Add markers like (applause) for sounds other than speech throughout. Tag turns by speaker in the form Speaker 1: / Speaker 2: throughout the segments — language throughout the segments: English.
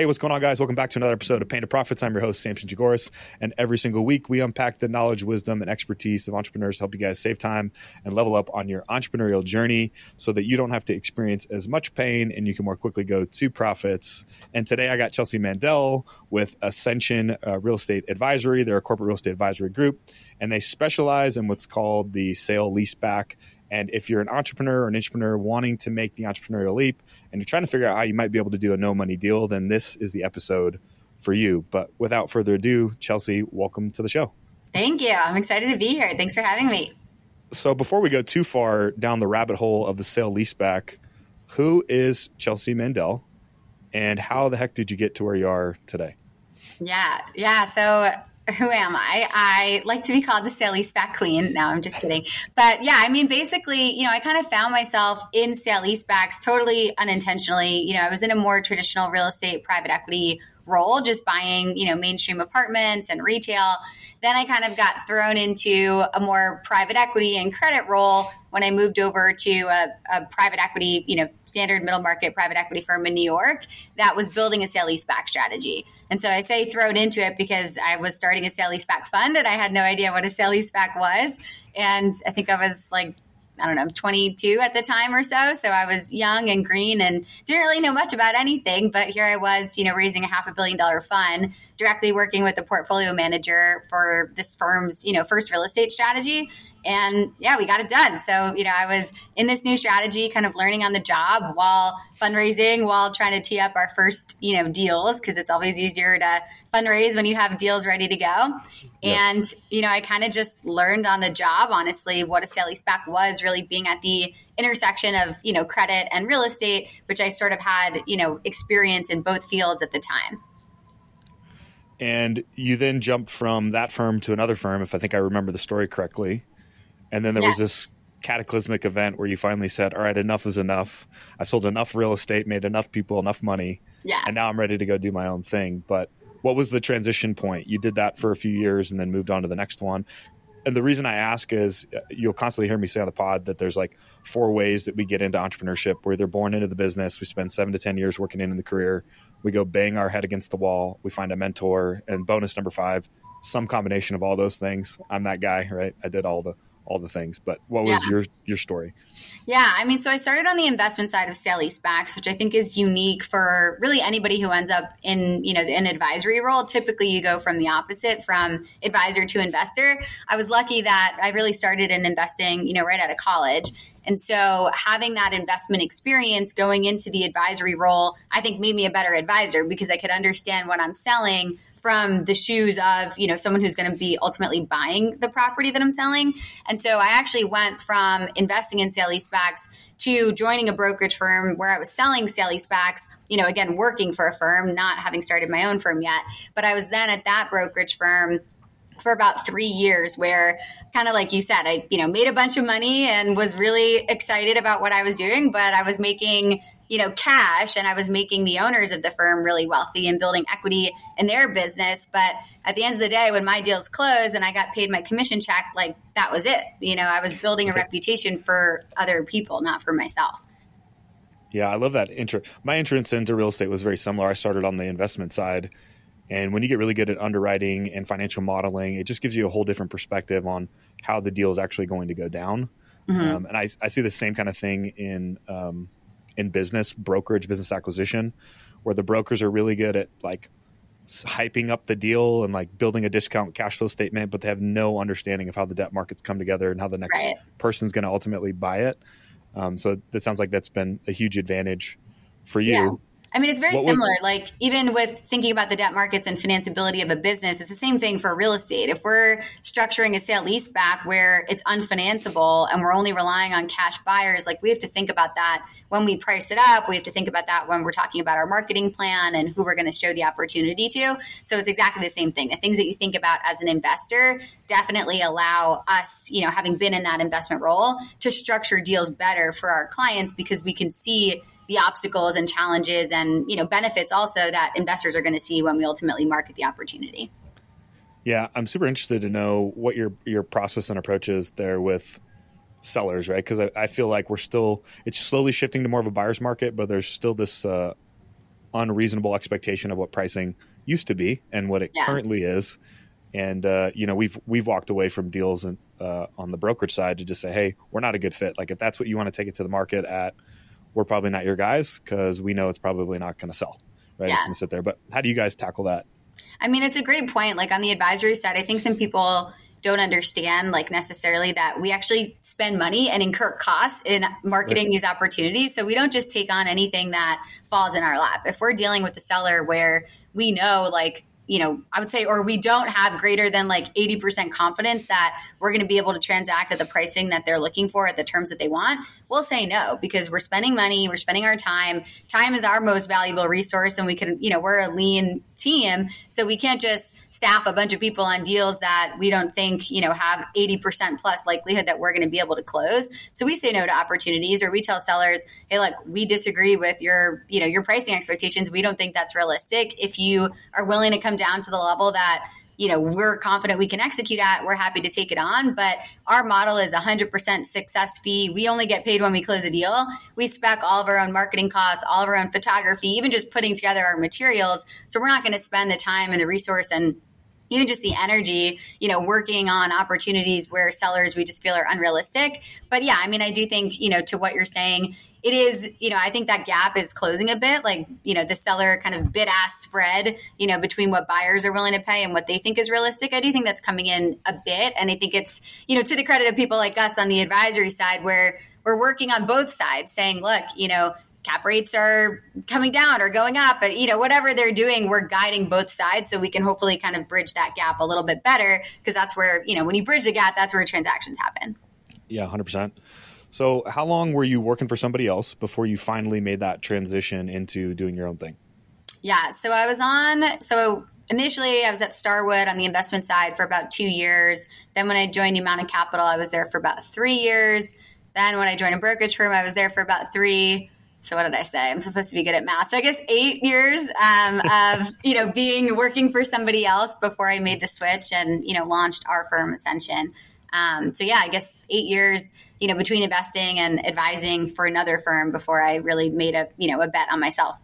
Speaker 1: Hey, what's going on, guys? Welcome back to another episode of Pain to Profits. I'm your host, Samson Jagoras. And every single week, we unpack the knowledge, wisdom, and expertise of entrepreneurs to help you guys save time and level up on your entrepreneurial journey so that you don't have to experience as much pain and you can more quickly go to profits. And today, I got Chelsea Mandel with Ascension uh, Real Estate Advisory. They're a corporate real estate advisory group, and they specialize in what's called the sale leaseback and if you're an entrepreneur or an entrepreneur wanting to make the entrepreneurial leap and you're trying to figure out how you might be able to do a no money deal, then this is the episode for you. But without further ado, Chelsea, welcome to the show.
Speaker 2: Thank you. I'm excited to be here. Thanks for having me.
Speaker 1: So before we go too far down the rabbit hole of the sale leaseback, who is Chelsea Mandel and how the heck did you get to where you are today?
Speaker 2: Yeah, yeah. So (laughs) who am I? I like to be called the sale leaseback queen. No, I'm just kidding. But yeah, I mean, basically, you know, I kind of found myself in sale leasebacks totally unintentionally. You know, I was in a more traditional real estate private equity role, just buying, you know, mainstream apartments and retail. Then I kind of got thrown into a more private equity and credit role when I moved over to a, a private equity, you know, standard middle market private equity firm in New York that was building a sale leaseback strategy. And so I say thrown into it because I was starting a sale leaseback fund and I had no idea what a sale leaseback was. And I think I was like I don't know, 22 at the time or so. So I was young and green and didn't really know much about anything. But here I was, you know, raising a half a billion dollar fund, directly working with the portfolio manager for this firm's, you know, first real estate strategy. And yeah, we got it done. So, you know, I was in this new strategy, kind of learning on the job while fundraising, while trying to tee up our first, you know, deals, because it's always easier to fundraise when you have deals ready to go. Yes. And, you know, I kind of just learned on the job, honestly, what a sale leaseback was really being at the intersection of, you know, credit and real estate, which I sort of had, you know, experience in both fields at the time.
Speaker 1: And you then jumped from that firm to another firm, if I think I remember the story correctly. And then there was this cataclysmic event where you finally said, All right, enough is enough. I've sold enough real estate, made enough people enough money.
Speaker 2: Yeah.
Speaker 1: And now I'm ready to go do my own thing. But what was the transition point? You did that for a few years and then moved on to the next one. And the reason I ask is uh, you'll constantly hear me say on the pod that there's like four ways that we get into entrepreneurship. We're either born into the business, we spend seven to 10 years working in the career, we go bang our head against the wall, we find a mentor, and bonus number five, some combination of all those things. I'm that guy, right? I did all the all the things. But what was yeah. your your story?
Speaker 2: Yeah, I mean, so I started on the investment side of sale leasebacks, which I think is unique for really anybody who ends up in you know an advisory role. Typically, you go from the opposite, from advisor to investor. I was lucky that I really started in investing, you know, right out of college. And so having that investment experience going into the advisory role, I think made me a better advisor because I could understand what I'm selling from the shoes of you know someone who's going to be ultimately buying the property that I'm selling. And so I actually went from investing in sale leasebacks to joining a brokerage firm where I was selling sale leasebacks. You know, again working for a firm, not having started my own firm yet, but I was then at that brokerage firm for about three years where kind of like you said i you know made a bunch of money and was really excited about what i was doing but i was making you know, cash and I was making the owners of the firm really wealthy and building equity in their business. But at the end of the day, when my deals closed and I got paid my commission check, like that was it. You know, I was building a reputation for other people, not for myself.
Speaker 1: Yeah, I love that intro. My entrance into real estate was very similar. I started on the investment side. And when you get really good at underwriting and financial modeling, it just gives you a whole different perspective on how the deal is actually going to go down. Mm-hmm. Um, and I, I, see the same kind of thing in um, in business, brokerage, business acquisition, where the brokers are really good at like hyping up the deal and like building a discount cash flow statement, but they have no understanding of how the debt markets come together and how the next right. person's going to ultimately buy it. Um, so that sounds like that's been a huge advantage for you.
Speaker 2: I mean, it's very what similar. Was- like, even with thinking about the debt markets and financeability of a business, it's the same thing for real estate. If we're structuring a sale lease back where it's unfinanceable and we're only relying on cash buyers, like, we have to think about that when we price it up. We have to think about that when we're talking about our marketing plan and who we're going to show the opportunity to. So it's exactly the same thing. The things that you think about as an investor definitely allow us, you know, having been in that investment role, to structure deals better for our clients because we can see the obstacles and challenges and you know benefits also that investors are going to see when we ultimately market the opportunity.
Speaker 1: Yeah, I'm super interested to know what your your process and approach is there with sellers, right? Because I, I, feel like we're still it's slowly shifting to more of a buyer's market, but there's still this uh, unreasonable expectation of what pricing used to be and what it yeah. currently is. And uh, you know, we've we've walked away from deals and uh, on the brokerage side to just say, hey, we're not a good fit. Like if that's what you want to take it to the market at, we're probably not your guys because we know it's probably not going to sell. Right, yeah. it's going to sit there. But how do you guys tackle that?
Speaker 2: I mean, it's a great point. Like on the advisory side, I think some people don't understand like necessarily that we actually spend money and incur costs in marketing right. these opportunities. So we don't just take on anything that falls in our lap. If we're dealing with a seller where we know like you know, I would say, or we don't have greater than like 80% confidence that we're going to be able to transact at the pricing that they're looking for at the terms that they want, we'll say no because we're spending money, we're spending our time. Time is our most valuable resource, and we can, you know, we're a lean team, so we can't just staff a bunch of people on deals that we don't think, you know, have 80% plus likelihood that we're going to be able to close. So we say no to opportunities or we tell sellers, hey, look, we disagree with your, you know, your pricing expectations. We don't think that's realistic. If you are willing to come down to the level that you know we're confident we can execute at we're happy to take it on but our model is 100% success fee. We only get paid when we close a deal. We spec all of our own marketing costs all of our own photography even just putting together our materials. So we're not going to spend the time and the resource and even just the energy, you know, working on opportunities where sellers we just feel are unrealistic. But yeah, I mean, I do think, you know, to what you're saying, it is, you know, I think that gap is closing a bit. Like, you know, the seller kind of bid ask spread, you know, between what buyers are willing to pay and what they think is realistic. I do think that's coming in a bit. And I think it's, you know, to the credit of people like us on the advisory side where we're working on both sides saying, look, you know, cap rates are coming down or going up but you know whatever they're doing we're guiding both sides so we can hopefully kind of bridge that gap a little bit better because that's where you know when you bridge the gap that's where transactions happen
Speaker 1: yeah 100% so how long were you working for somebody else before you finally made that transition into doing your own thing
Speaker 2: yeah so i was on so initially i was at starwood on the investment side for about two years then when i joined Amana capital i was there for about three years then when i joined a brokerage firm i was there for about three so what did I say? I'm supposed to be good at math. So I guess eight years um, (laughs) of you know being working for somebody else before I made the switch and you know launched our firm Ascension. Um, so yeah, I guess eight years you know between investing and advising for another firm before I really made a you know a bet on myself.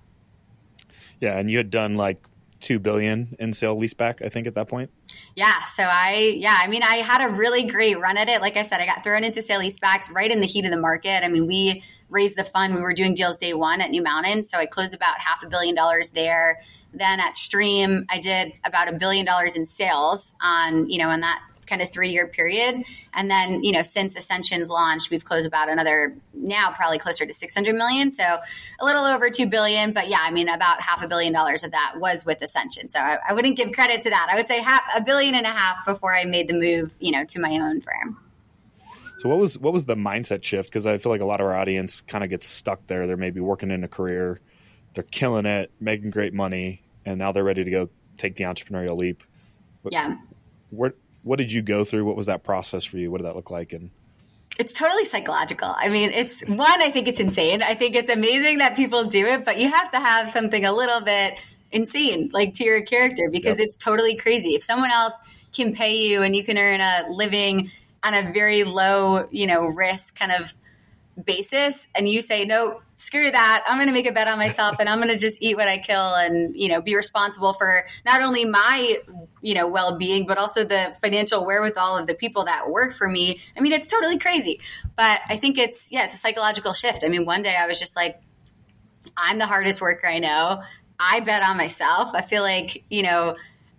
Speaker 1: Yeah, and you had done like two billion in sale leaseback, I think, at that point.
Speaker 2: Yeah. So I, yeah, I mean, I had a really great run at it. Like I said, I got thrown into sale leasebacks right in the heat of the market. I mean, we raised the fund. We were doing deals day one at New Mountain. So I closed about half a billion dollars there. Then at Stream, I did about a billion dollars in sales on, you know, in that kind of three year period. And then, you know, since Ascension's launched, we've closed about another now probably closer to 600 million. So a little over 2 billion. But yeah, I mean, about half a billion dollars of that was with Ascension. So I, I wouldn't give credit to that. I would say half a billion and a half before I made the move, you know, to my own firm.
Speaker 1: So what was what was the mindset shift? Because I feel like a lot of our audience kind of gets stuck there. They're maybe working in a career, they're killing it, making great money, and now they're ready to go take the entrepreneurial leap.
Speaker 2: Yeah.
Speaker 1: What what did you go through? What was that process for you? What did that look like? And
Speaker 2: it's totally psychological. I mean, it's one, I think it's insane. I think it's amazing that people do it, but you have to have something a little bit insane, like to your character, because yep. it's totally crazy. If someone else can pay you and you can earn a living on a very low, you know, risk kind of basis and you say no screw that. I'm going to make a bet on myself and i'm going to just eat what i kill and you know be responsible for not only my you know well-being but also the financial wherewithal of the people that work for me. I mean it's totally crazy but i think it's yeah it's a psychological shift. I mean one day i was just like i'm the hardest worker i know. I bet on myself. I feel like you know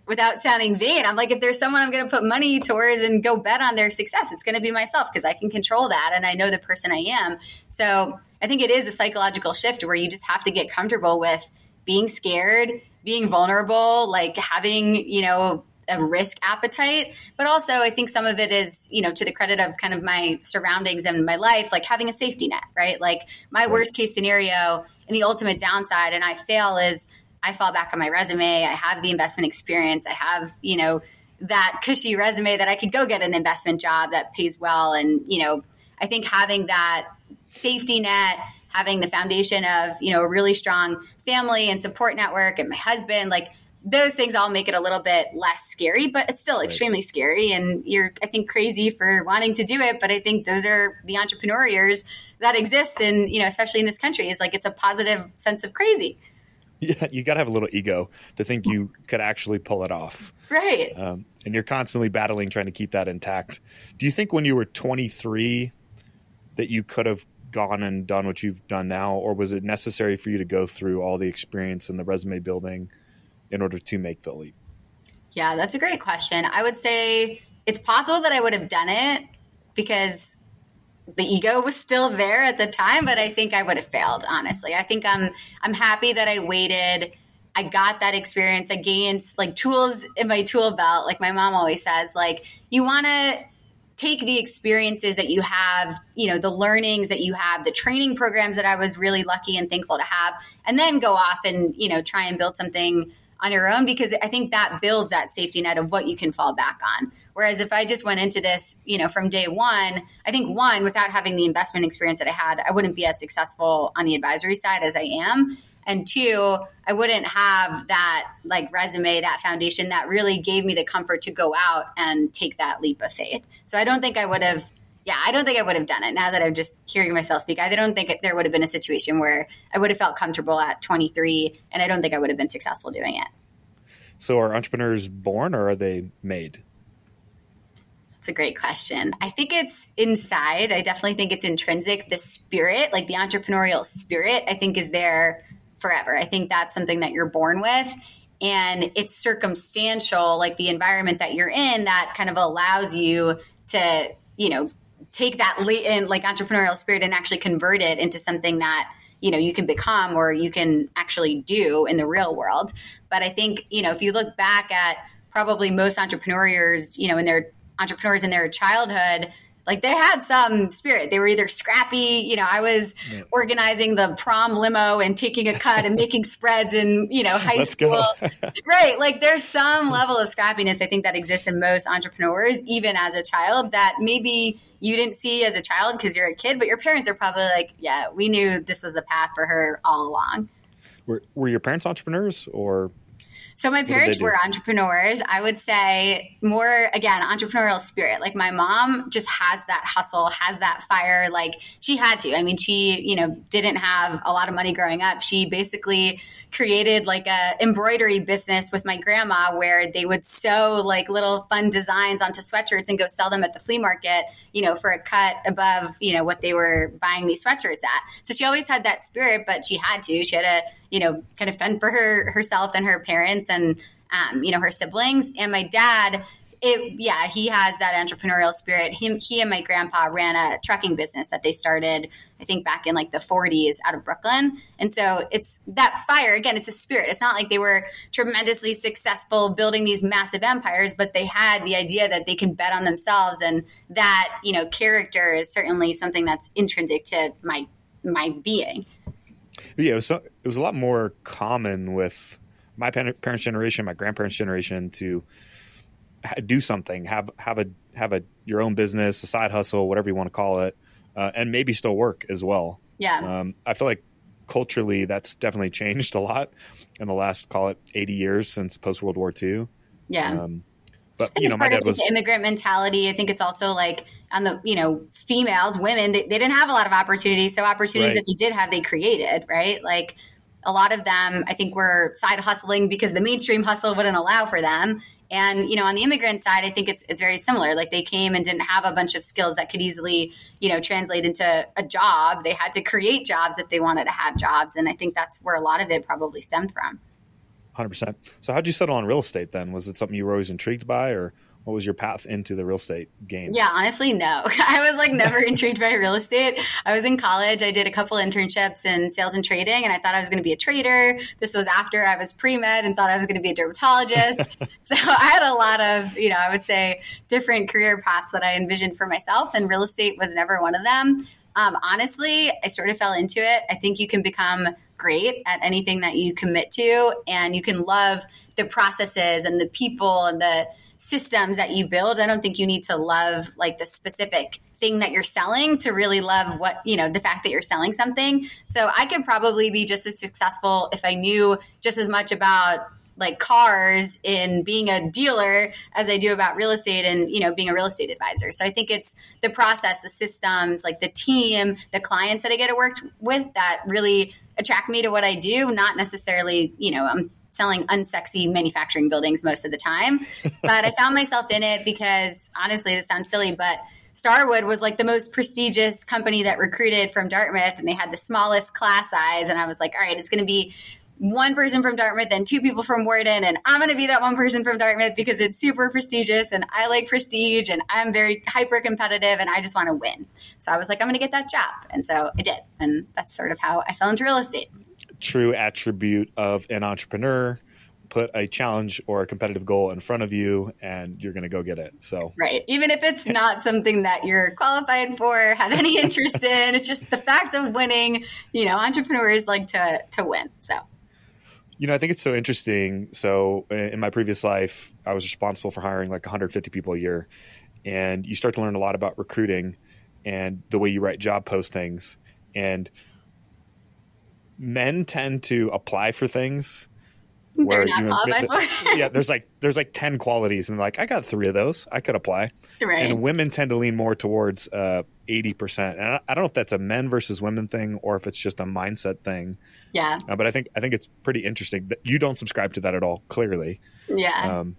Speaker 2: without sounding vain, I'm like, if there's someone I'm going to put money towards and go bet on their success, it's going to be myself because I can control that and I know the person I am. So I think it is a psychological shift where you just have to get comfortable with being scared, being vulnerable, like having, you know, a risk appetite. But also, I think some of it is, you know, to the credit of kind of my surroundings and my life, like having a safety net, right? Like my worst case scenario and the ultimate downside, and I fail is I fall back on my resume. I have the investment experience. I have, you know, that cushy resume that I could go get an investment job that pays well. And, you know, I think having that safety net, having the foundation of, you know, a really strong family and support network and my husband, like those things all make it a little bit less scary, but it's still extremely scary. And you're, I think, crazy for wanting to do it. But I think those are the entrepreneurs that exist. And, you know, especially in this country, is like it's a positive sense of crazy. (laughs)
Speaker 1: Yeah, you got to have a little ego to think you could actually pull it off.
Speaker 2: Right.
Speaker 1: Um, and you're constantly battling trying to keep that intact. Do you think when you were 23 that you could have gone and done what you've done now, or was it necessary for you to go through all the experience and the resume building in order to make the leap?
Speaker 2: Yeah, that's a great question. I would say it's possible that I would have done it because the ego was still mm-hmm. there at the time, but I think I would have failed, honestly. I think I'm I'm happy that I waited. I got that experience. I gained like tools in my tool belt, like my mom always says, like you want to take the experiences that you have, you know, the learnings that you have, the training programs that I was really lucky and thankful to have, and then go off and, you know, try and build something on your own because I think that builds that safety net of what you can fall back on. Whereas if I just went into this, you know, from day one, I think one, without having the investment experience that I had, I wouldn't be as successful on the advisory side as I am. And two, I wouldn't have that like resume, that foundation that really gave me the comfort to go out and take that leap of faith. So I don't think I would have yeah, I don't think I would have done it. Now that I'm just hearing myself speak, I don't think there would have been a situation where I would have felt comfortable at 23, and I don't think I would have been successful doing it.
Speaker 1: So, are entrepreneurs born or are they made?
Speaker 2: A great question. I think it's inside. I definitely think it's intrinsic. The spirit, like the entrepreneurial spirit, I think is there forever. I think that's something that you're born with. And it's circumstantial, like the environment that you're in, that kind of allows you to, you know, take that latent like entrepreneurial spirit and actually convert it into something that you know you can become or you can actually do in the real world but i think you know if you look back at probably most entrepreneurs you know in their entrepreneurs in their childhood like they had some spirit. They were either scrappy, you know, I was yeah. organizing the prom limo and taking a cut and making (laughs) spreads in, you know, high Let's school. (laughs) right. Like there's some level of scrappiness I think that exists in most entrepreneurs, even as a child, that maybe you didn't see as a child because you're a kid, but your parents are probably like, yeah, we knew this was the path for her all along.
Speaker 1: Were, were your parents entrepreneurs or
Speaker 2: so my parents were entrepreneurs. I would say more again entrepreneurial spirit. Like my mom just has that hustle, has that fire. Like she had to. I mean, she you know didn't have a lot of money growing up. She basically created like a embroidery business with my grandma where they would sew like little fun designs onto sweatshirts and go sell them at the flea market. You know, for a cut above you know what they were buying these sweatshirts at. So she always had that spirit, but she had to. She had to you know, kind of fend for her herself and her parents and um, you know her siblings. And my dad, it yeah, he has that entrepreneurial spirit. Him, he and my grandpa ran a trucking business that they started, I think, back in like the 40s out of Brooklyn. And so it's that fire again. It's a spirit. It's not like they were tremendously successful building these massive empires, but they had the idea that they can bet on themselves, and that you know character is certainly something that's intrinsic to my my being.
Speaker 1: Yeah, it was, it was a lot more common with my parents' generation, my grandparents' generation to do something, have have a have a your own business, a side hustle, whatever you want to call it, uh, and maybe still work as well.
Speaker 2: Yeah,
Speaker 1: um, I feel like culturally that's definitely changed a lot in the last call it eighty years since post World War II.
Speaker 2: Yeah. Um, but you know, my dad was immigrant mentality. I think it's also like on the you know females, women. They, they didn't have a lot of opportunities, so opportunities right. that they did have, they created. Right, like a lot of them, I think, were side hustling because the mainstream hustle wouldn't allow for them. And you know, on the immigrant side, I think it's it's very similar. Like they came and didn't have a bunch of skills that could easily, you know, translate into a job. They had to create jobs if they wanted to have jobs, and I think that's where a lot of it probably stemmed from.
Speaker 1: Hundred percent. So, how'd you settle on real estate then? Was it something you were always intrigued by, or what was your path into the real estate game?
Speaker 2: Yeah, honestly, no. (laughs) I was like never (laughs) intrigued by real estate. I was in college. I did a couple internships in sales and trading, and I thought I was going to be a trader. This was after I was pre med and thought I was going to be a dermatologist. (laughs) so I had a lot of, you know, I would say different career paths that I envisioned for myself, and real estate was never one of them. Um, honestly, I sort of fell into it. I think you can become great at anything that you commit to, and you can love the processes and the people and the systems that you build. I don't think you need to love like the specific thing that you're selling to really love what, you know, the fact that you're selling something. So I could probably be just as successful if I knew just as much about like cars in being a dealer as I do about real estate and you know being a real estate advisor. So I think it's the process, the systems, like the team, the clients that I get to work with that really attract me to what I do. Not necessarily, you know, I'm selling unsexy manufacturing buildings most of the time, (laughs) but I found myself in it because honestly, this sounds silly, but Starwood was like the most prestigious company that recruited from Dartmouth, and they had the smallest class size. And I was like, all right, it's going to be one person from Dartmouth and two people from Wharton. and I'm going to be that one person from Dartmouth because it's super prestigious and I like prestige and I'm very hyper competitive and I just want to win. So I was like, I'm going to get that job. And so I did. And that's sort of how I fell into real estate.
Speaker 1: True attribute of an entrepreneur put a challenge or a competitive goal in front of you and you're going to go get it. So,
Speaker 2: right. Even if it's not something that you're qualified for, have any (laughs) interest in, it's just the fact of winning, you know, entrepreneurs like to to win. So,
Speaker 1: you know, I think it's so interesting. So, in my previous life, I was responsible for hiring like 150 people a year. And you start to learn a lot about recruiting and the way you write job postings. And men tend to apply for things
Speaker 2: where you know,
Speaker 1: yeah, there's like there's like ten qualities, and like I got three of those, I could apply.
Speaker 2: Right.
Speaker 1: And women tend to lean more towards uh, eighty percent, and I, I, don't know if that's a men versus women thing or if it's just a mindset thing.
Speaker 2: Yeah.
Speaker 1: Uh, but I think I think it's pretty interesting that you don't subscribe to that at all. Clearly.
Speaker 2: Yeah. Um,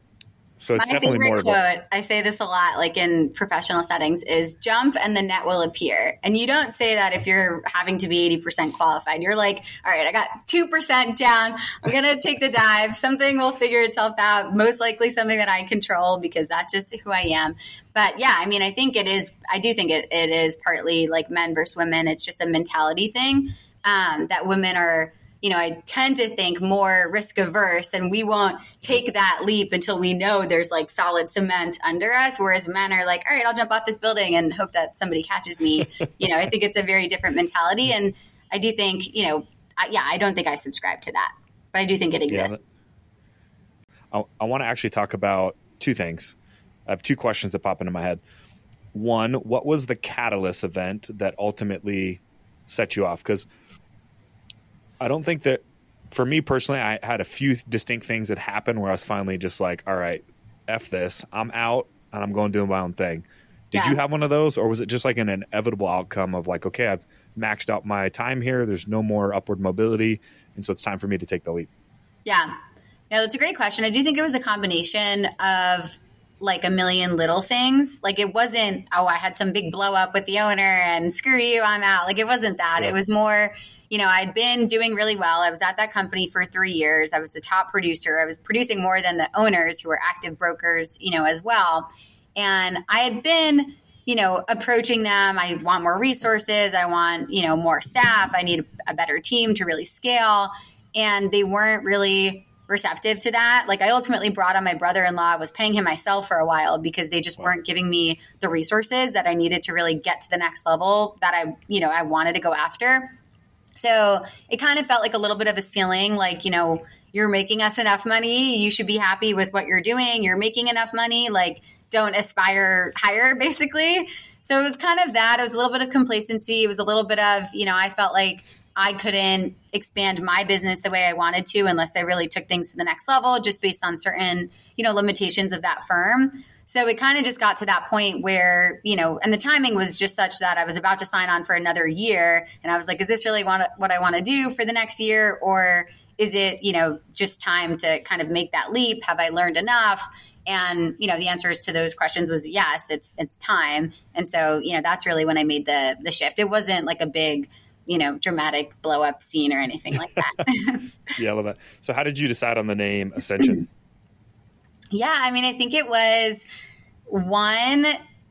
Speaker 1: so it's My definitely more
Speaker 2: quote, I say this a lot, like in professional settings, is jump and the net will appear. And you don't say that if you're having to be 80% qualified. You're like, all right, I got 2% down. I'm going (laughs) to take the dive. Something will figure itself out. Most likely something that I control because that's just who I am. But yeah, I mean, I think it is, I do think it, it is partly like men versus women. It's just a mentality thing um, that women are you know, I tend to think more risk averse and we won't take that leap until we know there's like solid cement under us. Whereas men are like, all right, I'll jump off this building and hope that somebody catches me. (laughs) you know, I think it's a very different mentality. And I do think, you know, I, yeah, I don't think I subscribe to that, but I do think it exists.
Speaker 1: Yeah, I, I want to actually talk about two things. I have two questions that pop into my head. One, what was the catalyst event that ultimately set you off? Because I don't think that for me personally, I had a few distinct things that happened where I was finally just like, all right, F this, I'm out and I'm going to do my own thing. Did yeah. you have one of those, or was it just like an inevitable outcome of like, okay, I've maxed out my time here. There's no more upward mobility, and so it's time for me to take the leap.
Speaker 2: Yeah, yeah, that's a great question. I do think it was a combination of like a million little things. Like it wasn't, oh, I had some big blow up with the owner and screw you, I'm out. Like it wasn't that. Yeah. It was more you know, I'd been doing really well. I was at that company for three years. I was the top producer. I was producing more than the owners who were active brokers, you know, as well. And I had been, you know, approaching them. I want more resources. I want, you know, more staff. I need a better team to really scale. And they weren't really receptive to that. Like I ultimately brought on my brother-in-law, I was paying him myself for a while because they just weren't giving me the resources that I needed to really get to the next level that I, you know, I wanted to go after. So it kind of felt like a little bit of a ceiling, like, you know, you're making us enough money. You should be happy with what you're doing. You're making enough money. Like, don't aspire higher, (laughs) basically. So it was kind of that. It was a little bit of complacency. It was a little bit of, you know, I felt like I couldn't expand my business the way I wanted to unless I really took things to the next level just based on certain, you know, limitations of that firm. So it kind of just got to that point where, you know, and the timing was just such that I was about to sign on for another year. And I was like, is this really what I want to do for the next year? Or is it, you know, just time to kind of make that leap? Have I learned enough? And, you know, the answers to those questions was yes, it's, it's time. And so, you know, that's really when I made the, the shift. It wasn't like a big, you know, dramatic blow up scene or anything like that. (laughs)
Speaker 1: yeah, I love that. So how did you decide on the name Ascension? (clears throat)
Speaker 2: Yeah, I mean, I think it was one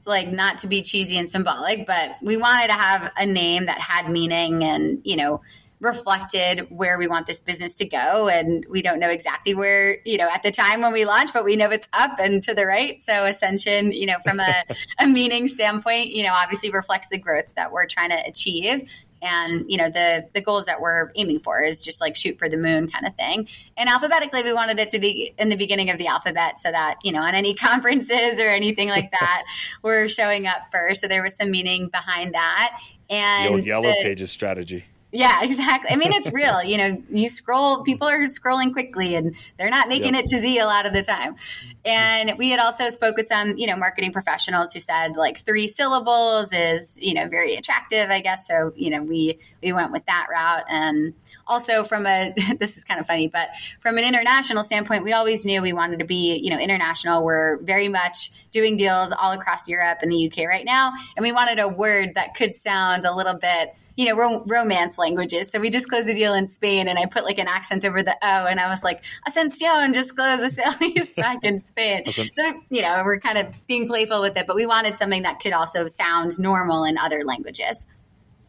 Speaker 2: like not to be cheesy and symbolic, but we wanted to have a name that had meaning and, you know, reflected where we want this business to go. And we don't know exactly where, you know, at the time when we launch, but we know it's up and to the right. So Ascension, you know, from a, (laughs) a meaning standpoint, you know, obviously reflects the growth that we're trying to achieve and you know the the goals that we're aiming for is just like shoot for the moon kind of thing. And alphabetically we wanted it to be in the beginning of the alphabet so that you know on any (laughs) conferences or anything like that (laughs) we're showing up first. So there was some meaning behind that. And
Speaker 1: the old yellow the, pages strategy
Speaker 2: Yeah, (laughs) exactly. I mean, it's real. You know, you scroll, people are scrolling quickly and they're not making yep. it to Z a lot of the time. And we had also spoke with some, you know, marketing professionals who said like three syllables is, you know, very attractive, I guess. So, you know, we, we went with that route. And also from a, (laughs) this is kind of funny, but from an international standpoint, we always knew we wanted to be, you know, international. We're very much doing deals all across Europe and the UK right now. And we wanted a word that could sound a little bit, you know, rom- romance languages. So we just closed the deal in Spain and I put like an accent over the O and I was like, Ascension just closed the sale lease (laughs) back in Spain. Awesome. So, you know, we're kind of being playful with it, but we wanted something that could also sound normal in other languages.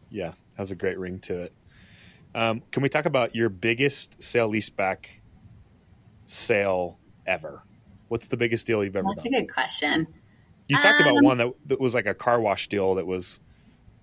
Speaker 1: Yeah, has a great ring to it. Um, can we talk about your biggest sale leaseback sale ever? What's the biggest deal you've ever
Speaker 2: That's
Speaker 1: done?
Speaker 2: That's a good question.
Speaker 1: You talked um, about one that, that was like a car wash deal that was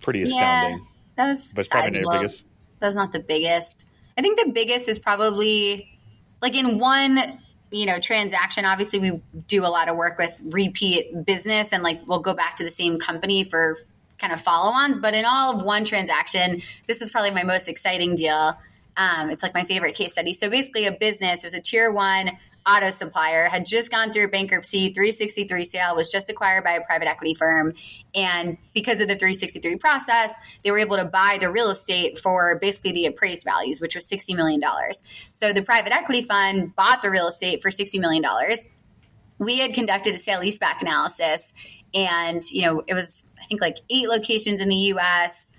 Speaker 1: pretty astounding.
Speaker 2: Yeah. That was but probably not the biggest. That was not the biggest. I think the biggest is probably like in one you know transaction obviously we do a lot of work with repeat business and like we'll go back to the same company for kind of follow-ons but in all of one transaction this is probably my most exciting deal um, it's like my favorite case study so basically a business was a tier one auto supplier had just gone through bankruptcy. 363 sale was just acquired by a private equity firm. And because of the 363 process they were able to buy the real estate for basically the appraised values which was $60 million so the private equity fund bought the real estate for $60 million we had conducted a sale leaseback analysis and you know it was i think like eight locations in the us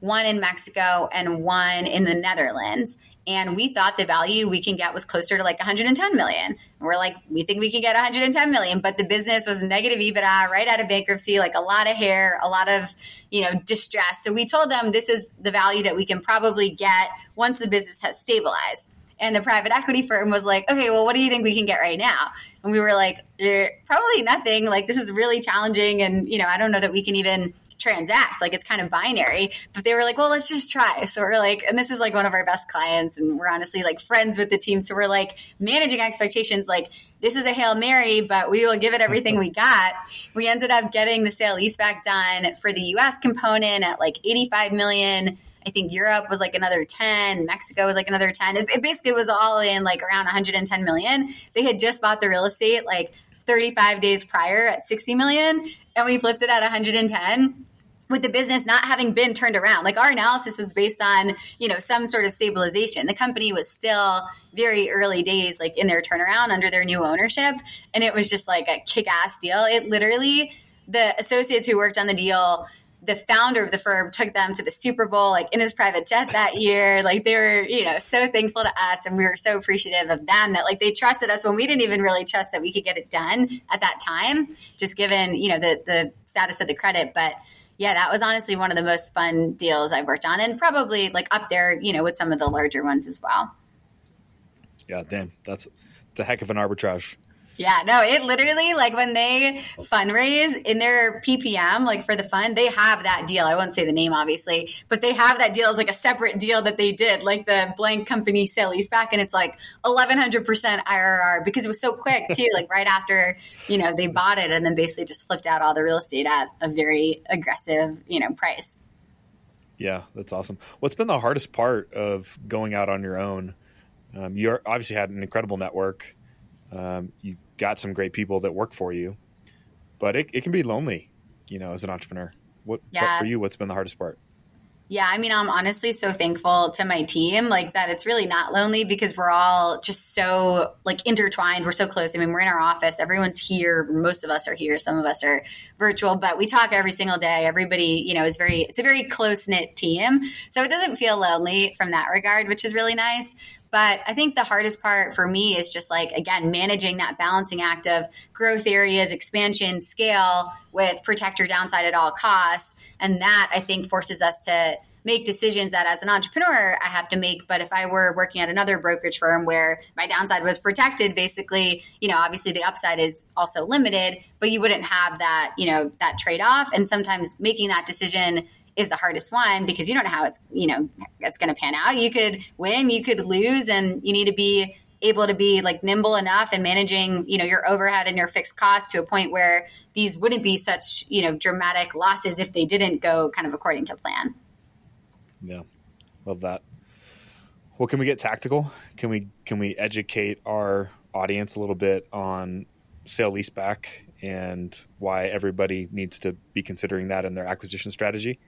Speaker 2: one in mexico and one in the netherlands and we thought the value we can get was closer to like 110 million. And we're like, we think we can get 110 million, but the business was negative EBITDA, right out of bankruptcy, like a lot of hair, a lot of, you know, distress. So we told them this is the value that we can probably get once the business has stabilized. And the private equity firm was like, okay, well, what do you think we can get right now? And we were like, eh, probably nothing. Like, this is really challenging. And, you know, I don't know that we can even transact. Like it's kind of binary. But they were like, well, let's just try. So we're like, and this is like one of our best clients, and we're honestly like friends with the team. So we're like managing expectations like this is a Hail Mary, but we will give it everything we got. We ended up getting the sale leaseback done for the US component at like 85 million. I think Europe was like another 10, Mexico was like another 10. It, it basically was all in like around 110 million. They had just bought the real estate like 35 days prior at 60 million and we flipped it at 110 with the business not having been turned around. Like our analysis is based on, you know, some sort of stabilization. The company was still very early days, like in their turnaround under their new ownership. And it was just like a kick ass deal. It literally, the associates who worked on the deal, the founder of the firm took them to the Super Bowl, like in his private jet that (laughs) year. Like they were, you know, so thankful to us. And we were so appreciative of them that like they trusted us when we didn't even really trust that we could get it done at that time, just given, you know, the, the status of the credit. But, yeah, that was honestly one of the most fun deals I've worked on, and probably like up there, you know, with some of the larger ones as well.
Speaker 1: Yeah, damn, that's it's a heck of an arbitrage.
Speaker 2: Yeah, no, it literally like when they fundraise in their PPM, like for the fund, they have that deal. I won't say the name, obviously, but they have that deal as like a separate deal that they did, like the blank company sale leaseback, and it's like eleven hundred percent IRR because it was so quick too. like right after you know they bought it, and then basically just flipped out all the real estate at a very aggressive you know price.
Speaker 1: Yeah, that's awesome. What's been the hardest part of going out on your own? Um, you obviously had an incredible network um, you got some great people that work for you, but it, it can be lonely, you know, as an entrepreneur. What, yeah. what for you? What's been the hardest part?
Speaker 2: Yeah, I mean, I'm honestly so thankful to my team, like that it's really not lonely because we're all just so like intertwined. We're so close. I mean, we're in our office, everyone's here. Most of us are here, some of us are virtual, but we talk every single day. Everybody, you know, is very, it's a very close knit team. So it doesn't feel lonely from that regard, which is really nice. But I think the hardest part for me is just like, again, managing that balancing act of growth areas, expansion, scale with protect your downside at all costs. And that I think forces us to make decisions that as an entrepreneur I have to make. But if I were working at another brokerage firm where my downside was protected, basically, you know, obviously the upside is also limited, but you wouldn't have that, you know, that trade off. And sometimes making that decision is the hardest one because you don't know how it's you know it's going to pan out. You could win, you could lose, and you need to be able to be like nimble enough and managing you know your overhead and your fixed costs to a point where these wouldn't be such you know dramatic losses if they didn't go kind of according to plan.
Speaker 1: Yeah, Love that. Well, can we get tactical? Can we can we educate our audience a little bit on sale leaseback and why everybody needs to be considering that in their acquisition strategy?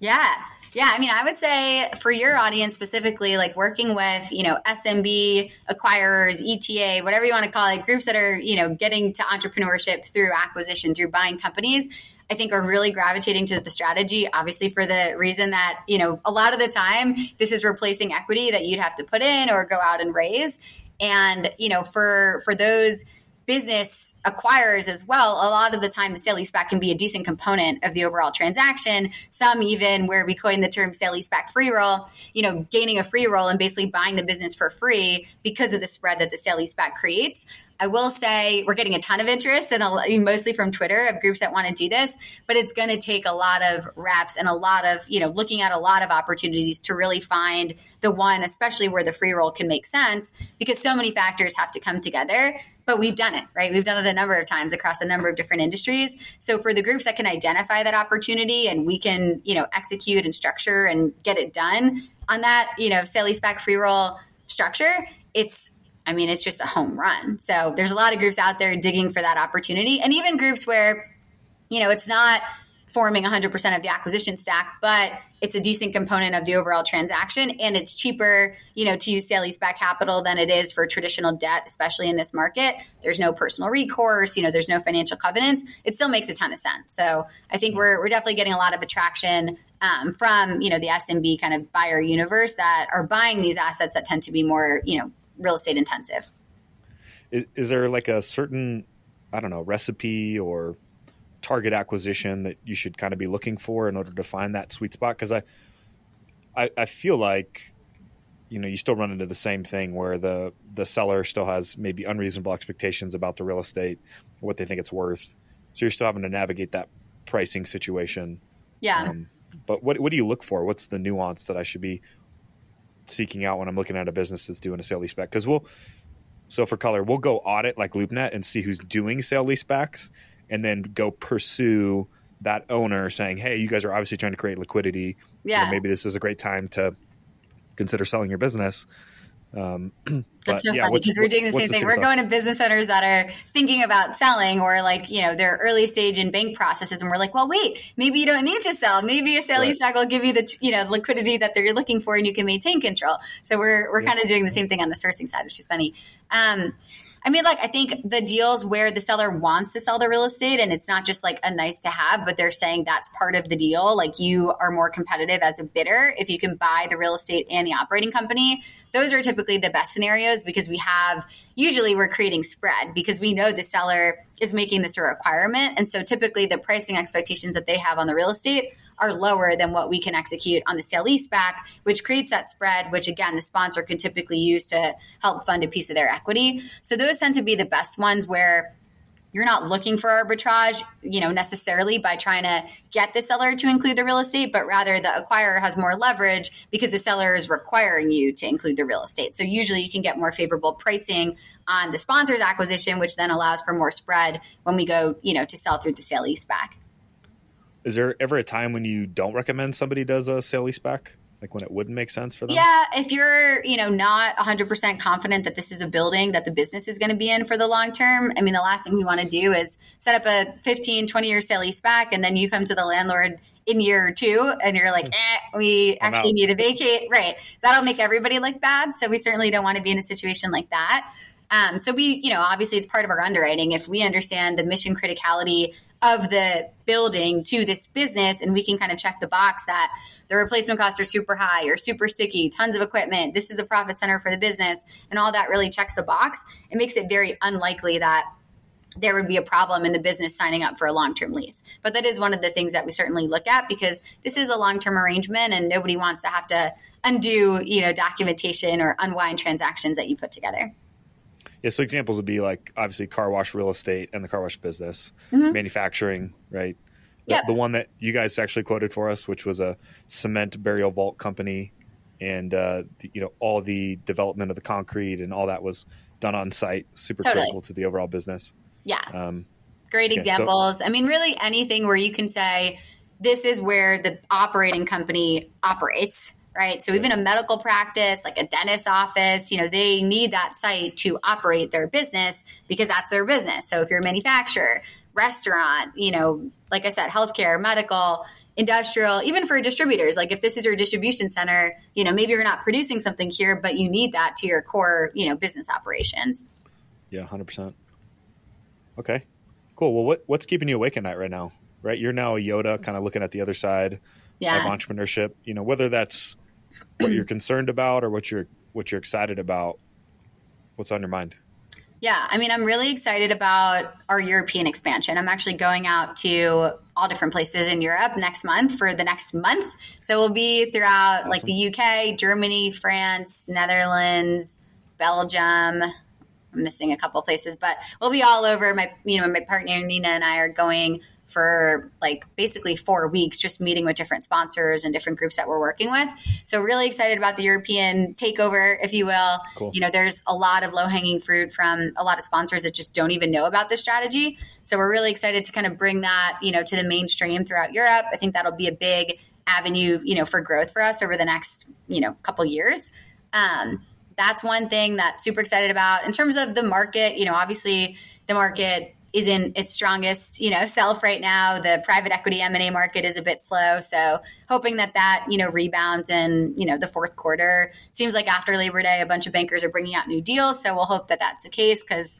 Speaker 2: Yeah. Yeah, I mean, I would say for your audience specifically, like working with, you know, SMB acquirers, ETA, whatever you want to call it, groups that are, you know, getting to entrepreneurship through acquisition, through buying companies, I think are really gravitating to the strategy, obviously for the reason that, you know, a lot of the time this is replacing equity that you'd have to put in or go out and raise. And, you know, for for those business acquires as well, a lot of the time the sale leaseback can be a decent component of the overall transaction. Some even where we coin the term sale leaseback free roll, you know, gaining a free roll and basically buying the business for free because of the spread that the sale leaseback creates. I will say we're getting a ton of interest and mostly from Twitter of groups that want to do this, but it's going to take a lot of reps and a lot of, you know, looking at a lot of opportunities to really find the one, especially where the free roll can make sense because so many factors have to come together but we've done it, right? We've done it a number of times across a number of different industries. So for the groups that can identify that opportunity and we can, you know, execute and structure and get it done on that, you know, sale leaseback free roll structure, it's I mean, it's just a home run. So there's a lot of groups out there digging for that opportunity. And even groups where, you know, it's not forming 100% of the acquisition stack, but it's a decent component of the overall transaction and it's cheaper, you know, to use sale leaseback capital than it is for traditional debt, especially in this market. There's no personal recourse, you know, there's no financial covenants. It still makes a ton of sense. So I think we're, we're definitely getting a lot of attraction um, from, you know, the SMB kind of buyer universe that are buying these assets that tend to be more, you know, real estate intensive.
Speaker 1: Is, is there like a certain, I don't know, recipe or target acquisition that you should kind of be looking for in order to find that sweet spot? Because I, I, I feel like you know you still run into the same thing where the the seller still has maybe unreasonable expectations about the real estate, what they think it's worth. So you're still having to navigate that pricing situation.
Speaker 2: Yeah. Um,
Speaker 1: but what what do you look for? What's the nuance that I should be seeking out when I'm looking at a business that's doing a sale leaseback? Because we'll so for color, we'll go audit like LoopNet and see who's doing sale leasebacks and then go pursue that owner saying, "Hey, you guys are obviously trying to create liquidity.
Speaker 2: Yeah,
Speaker 1: you know, maybe this is a great time to consider selling your business."
Speaker 2: Um, (clears throat) That's so yeah, funny because we're doing the same thing. we're going to business owners that are thinking about selling or like, you know, their early stage in bank processes. And we're like, well, wait, maybe you don't need to sell. Maybe a sale leaseback will give you the, you know, liquidity that they're looking for and you can maintain control. So we're, we're yeah. kind of doing the same thing on the sourcing side, which is funny. Um, I mean, like, I think the deals where the seller wants to sell the real estate and it's not just like a nice to have, but they're saying that's part of the deal. Like, you are more competitive as a bidder if you can buy the real estate and the operating company. Those are typically the best scenarios because we have usually we're creating spread because we know the seller is making this a requirement. And so typically the pricing expectations that they have on the real estate are lower than what we can execute on the sale leaseback, which creates that spread, which again, the sponsor can typically use to help fund a piece of their equity. So those tend to be the best ones where you're not looking for arbitrage, you know, necessarily by trying to get the seller to include the real estate, but rather the acquirer has more leverage because the seller is requiring you to include the real estate. So usually you can get more favorable pricing on the sponsor's acquisition, which then allows for more spread when we go, you know, to sell through the sale leaseback.
Speaker 1: Is there ever a time when you don't recommend somebody does a sale leaseback? Like when it wouldn't make sense for them?
Speaker 2: Yeah, if you're, you know, not 100% confident that this is a building that the business is going to be in for the long term, I mean, the last thing we want to do is set up a 15, 20 year sale leaseback and then you come to the landlord in year two and you're like, eh, we actually need to vacate. Right. That'll make everybody look bad. So we certainly don't want to be in a situation like that. Um, so we, you know, obviously it's part of our underwriting. If we understand the mission criticality of the building to this business and we can kind of check the box that the replacement costs are super high or super sticky tons of equipment this is a profit center for the business and all that really checks the box. It makes it very unlikely that there would be a problem in the business signing up for a long-term lease. But that is one of the things that we certainly look at because this is a long-term arrangement and nobody wants to have to undo you know documentation or unwind transactions that you put together
Speaker 1: yeah, so examples would be like obviously car wash real estate and the car wash business, mm-hmm. manufacturing, right? The, yep. the one that you guys actually quoted for us, which was a cement burial vault company, and uh, the, you know all the development of the concrete and all that was done on site, super totally. critical to the overall business.
Speaker 2: Yeah, um, great examples. So, I mean, really anything where you can say this is where the operating company operates right? So even a medical practice, like a dentist office, you know, they need that site to operate their business because that's their business. So if you're a manufacturer, restaurant, you know, like I said, healthcare, medical, industrial, even for distributors, like if this is your distribution center, you know, maybe you're not producing something here, but you need that to your core, you know, business operations.
Speaker 1: Yeah, 100%. Okay. Cool. Well, what what's keeping you awake at night right now? Right? You're now a Yoda kind of looking at the other side yeah. of entrepreneurship, you know, whether that's what you're concerned about or what you're what you're excited about. What's on your mind?
Speaker 2: Yeah, I mean, I'm really excited about our European expansion. I'm actually going out to all different places in Europe next month for the next month. So we'll be throughout awesome. like the UK, Germany, France, Netherlands, Belgium. I'm missing a couple places, but we'll be all over. My, you know, my partner Nina and I are going for like basically four weeks, just meeting with different sponsors and different groups that we're working with. So really excited about the European takeover, if you will. Cool. You know, there's a lot of low hanging fruit from a lot of sponsors that just don't even know about this strategy. So we're really excited to kind of bring that, you know, to the mainstream throughout Europe. I think that'll be a big avenue, you know, for growth for us over the next, you know, couple years. Um, that's one thing that super excited about in terms of the market. You know, obviously the market is in its strongest, you know, self right now. The private equity M and A market is a bit slow, so hoping that that you know rebounds in you know the fourth quarter. Seems like after Labor Day, a bunch of bankers are bringing out new deals, so we'll hope that that's the case because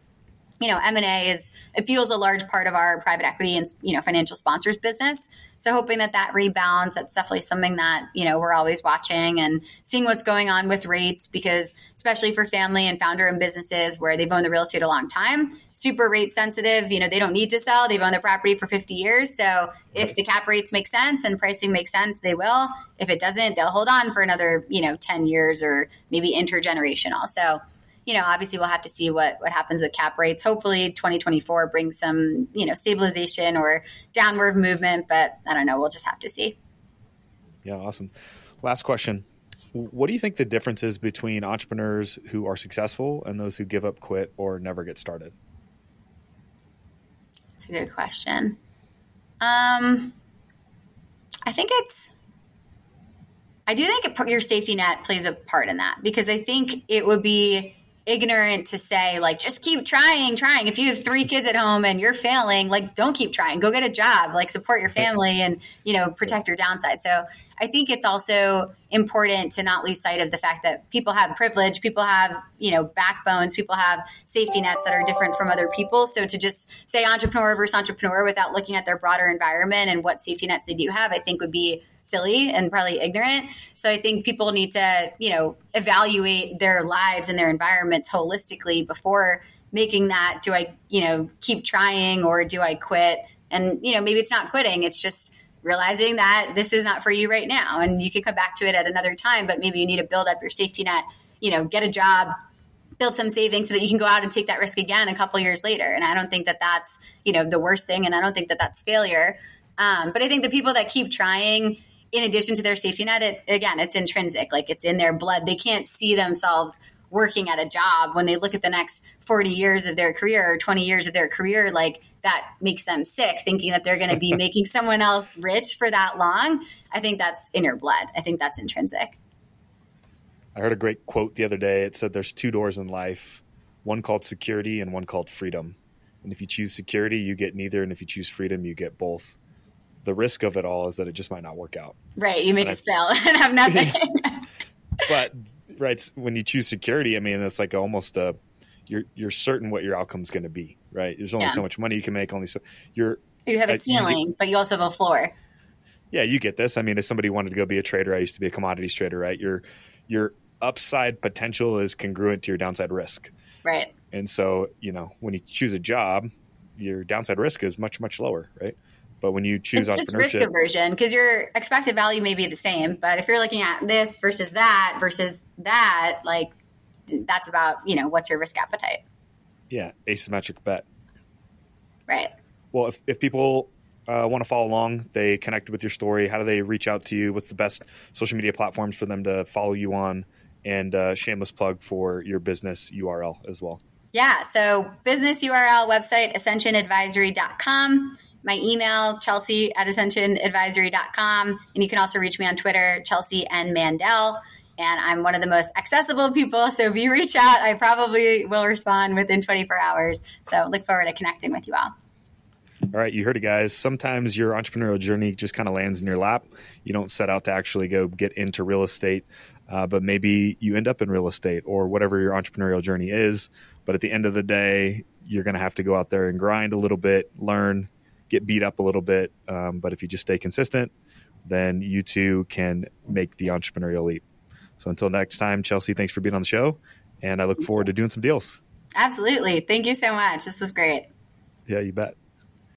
Speaker 2: you know M and A is it fuels a large part of our private equity and you know financial sponsors business. So hoping that that rebounds, that's definitely something that, you know, we're always watching and seeing what's going on with rates because especially for family and founder owned businesses where they've owned the real estate a long time, super rate sensitive, you know, they don't need to sell. They've owned the property for 50 years. So if the cap rates make sense and pricing makes sense, they will. If it doesn't, they'll hold on for another, you know, 10 years or maybe intergenerational. So you know, obviously we'll have to see what what happens with cap rates. Hopefully 2024 brings some, you know, stabilization or downward movement, but I don't know, we'll just have to see.
Speaker 1: Yeah, awesome. Last question. What do you think the difference is between entrepreneurs who are successful and those who give up, quit, or never get started?
Speaker 2: It's a good question. Um, I think it's I do think your safety net plays a part in that because I think it would be ignorant to say like just keep trying trying. If you have three kids at home and you're failing like don't keep trying. Go get a job. Like support your family and you know protect your downside. So i think it's also important to not lose sight of the fact that people have privilege people have you know backbones people have safety nets that are different from other people. So to just say entrepreneur versus entrepreneur without looking at their broader environment and what safety nets they do have i think would be silly and probably ignorant. So I think people need to, you know, evaluate their lives and their environments holistically before making that do I, you know, keep trying or do I quit? And, you know, maybe it's not quitting, it's just realizing that this is not for you right now and you can come back to it at another time, but maybe you need to build up your safety net, you know, get a job, build some savings so that you can go out and take that risk again a couple years later. And I don't think that that's, you know, the worst thing and I don't think that that's failure. Um, but I think the people that keep trying in addition to their safety net, it, again, it's intrinsic, like it's in their blood. They can't see themselves working at a job. When they look at the next 40 years of their career or 20 years of their career like that makes them sick thinking that they're going to be (laughs) making someone else rich for that long. I think that's in your blood. I think that's intrinsic.
Speaker 1: I heard a great quote the other day. It said there's two doors in life one called security and one called freedom. And if you choose security you get neither and if you choose freedom you get both the risk of it all is that it just might not work out.
Speaker 2: Right. You may and just I, fail (laughs) and have nothing. (laughs)
Speaker 1: but right when you choose security, I mean, it's like almost a you're you're certain what your outcome is going to be. Right. There's only yeah. so much money you can make. Only so you're.
Speaker 2: You have a ceiling, you but you also have a floor.
Speaker 1: Yeah, you get this. I mean, if somebody wanted to go be a trader, I used to be a commodities trader. Right. Your your upside potential is congruent to your downside risk.
Speaker 2: Right.
Speaker 1: And so you know when you choose a job, your downside risk is much much lower. Right. But when you choose
Speaker 2: it's just risk aversion because your expected value may be the same, but if you're looking at this versus that versus that, like that's about you know what's your risk appetite.
Speaker 1: Yeah, asymmetric bet.
Speaker 2: Right.
Speaker 1: Well, if if people uh, want to follow along, they connect with your story. How do they reach out to you? What's the best social media platforms for them to follow you on? And uh, shameless plug for your business URL as well.
Speaker 2: Yeah. So business URL website ascensionadvisory.com my email, chelsea at ascensionadvisory.com. And you can also reach me on Twitter, Chelsea and Mandel. And I'm one of the most accessible people. So if you reach out, I probably will respond within 24 hours. So look forward to connecting with you all.
Speaker 1: All right, you heard it, guys. Sometimes your entrepreneurial journey just kind of lands in your lap. You don't set out to actually go get into real estate, uh, but maybe you end up in real estate or whatever your entrepreneurial journey is. But at the end of the day, you're going to have to go out there and grind a little bit, learn, get beat up a little bit. Um, but if you just stay consistent, then you too can make the entrepreneurial leap. So until next time, Chelsea, thanks for being on the show. And I look forward to doing some deals.
Speaker 2: Absolutely. Thank you so much. This was great.
Speaker 1: Yeah, you bet.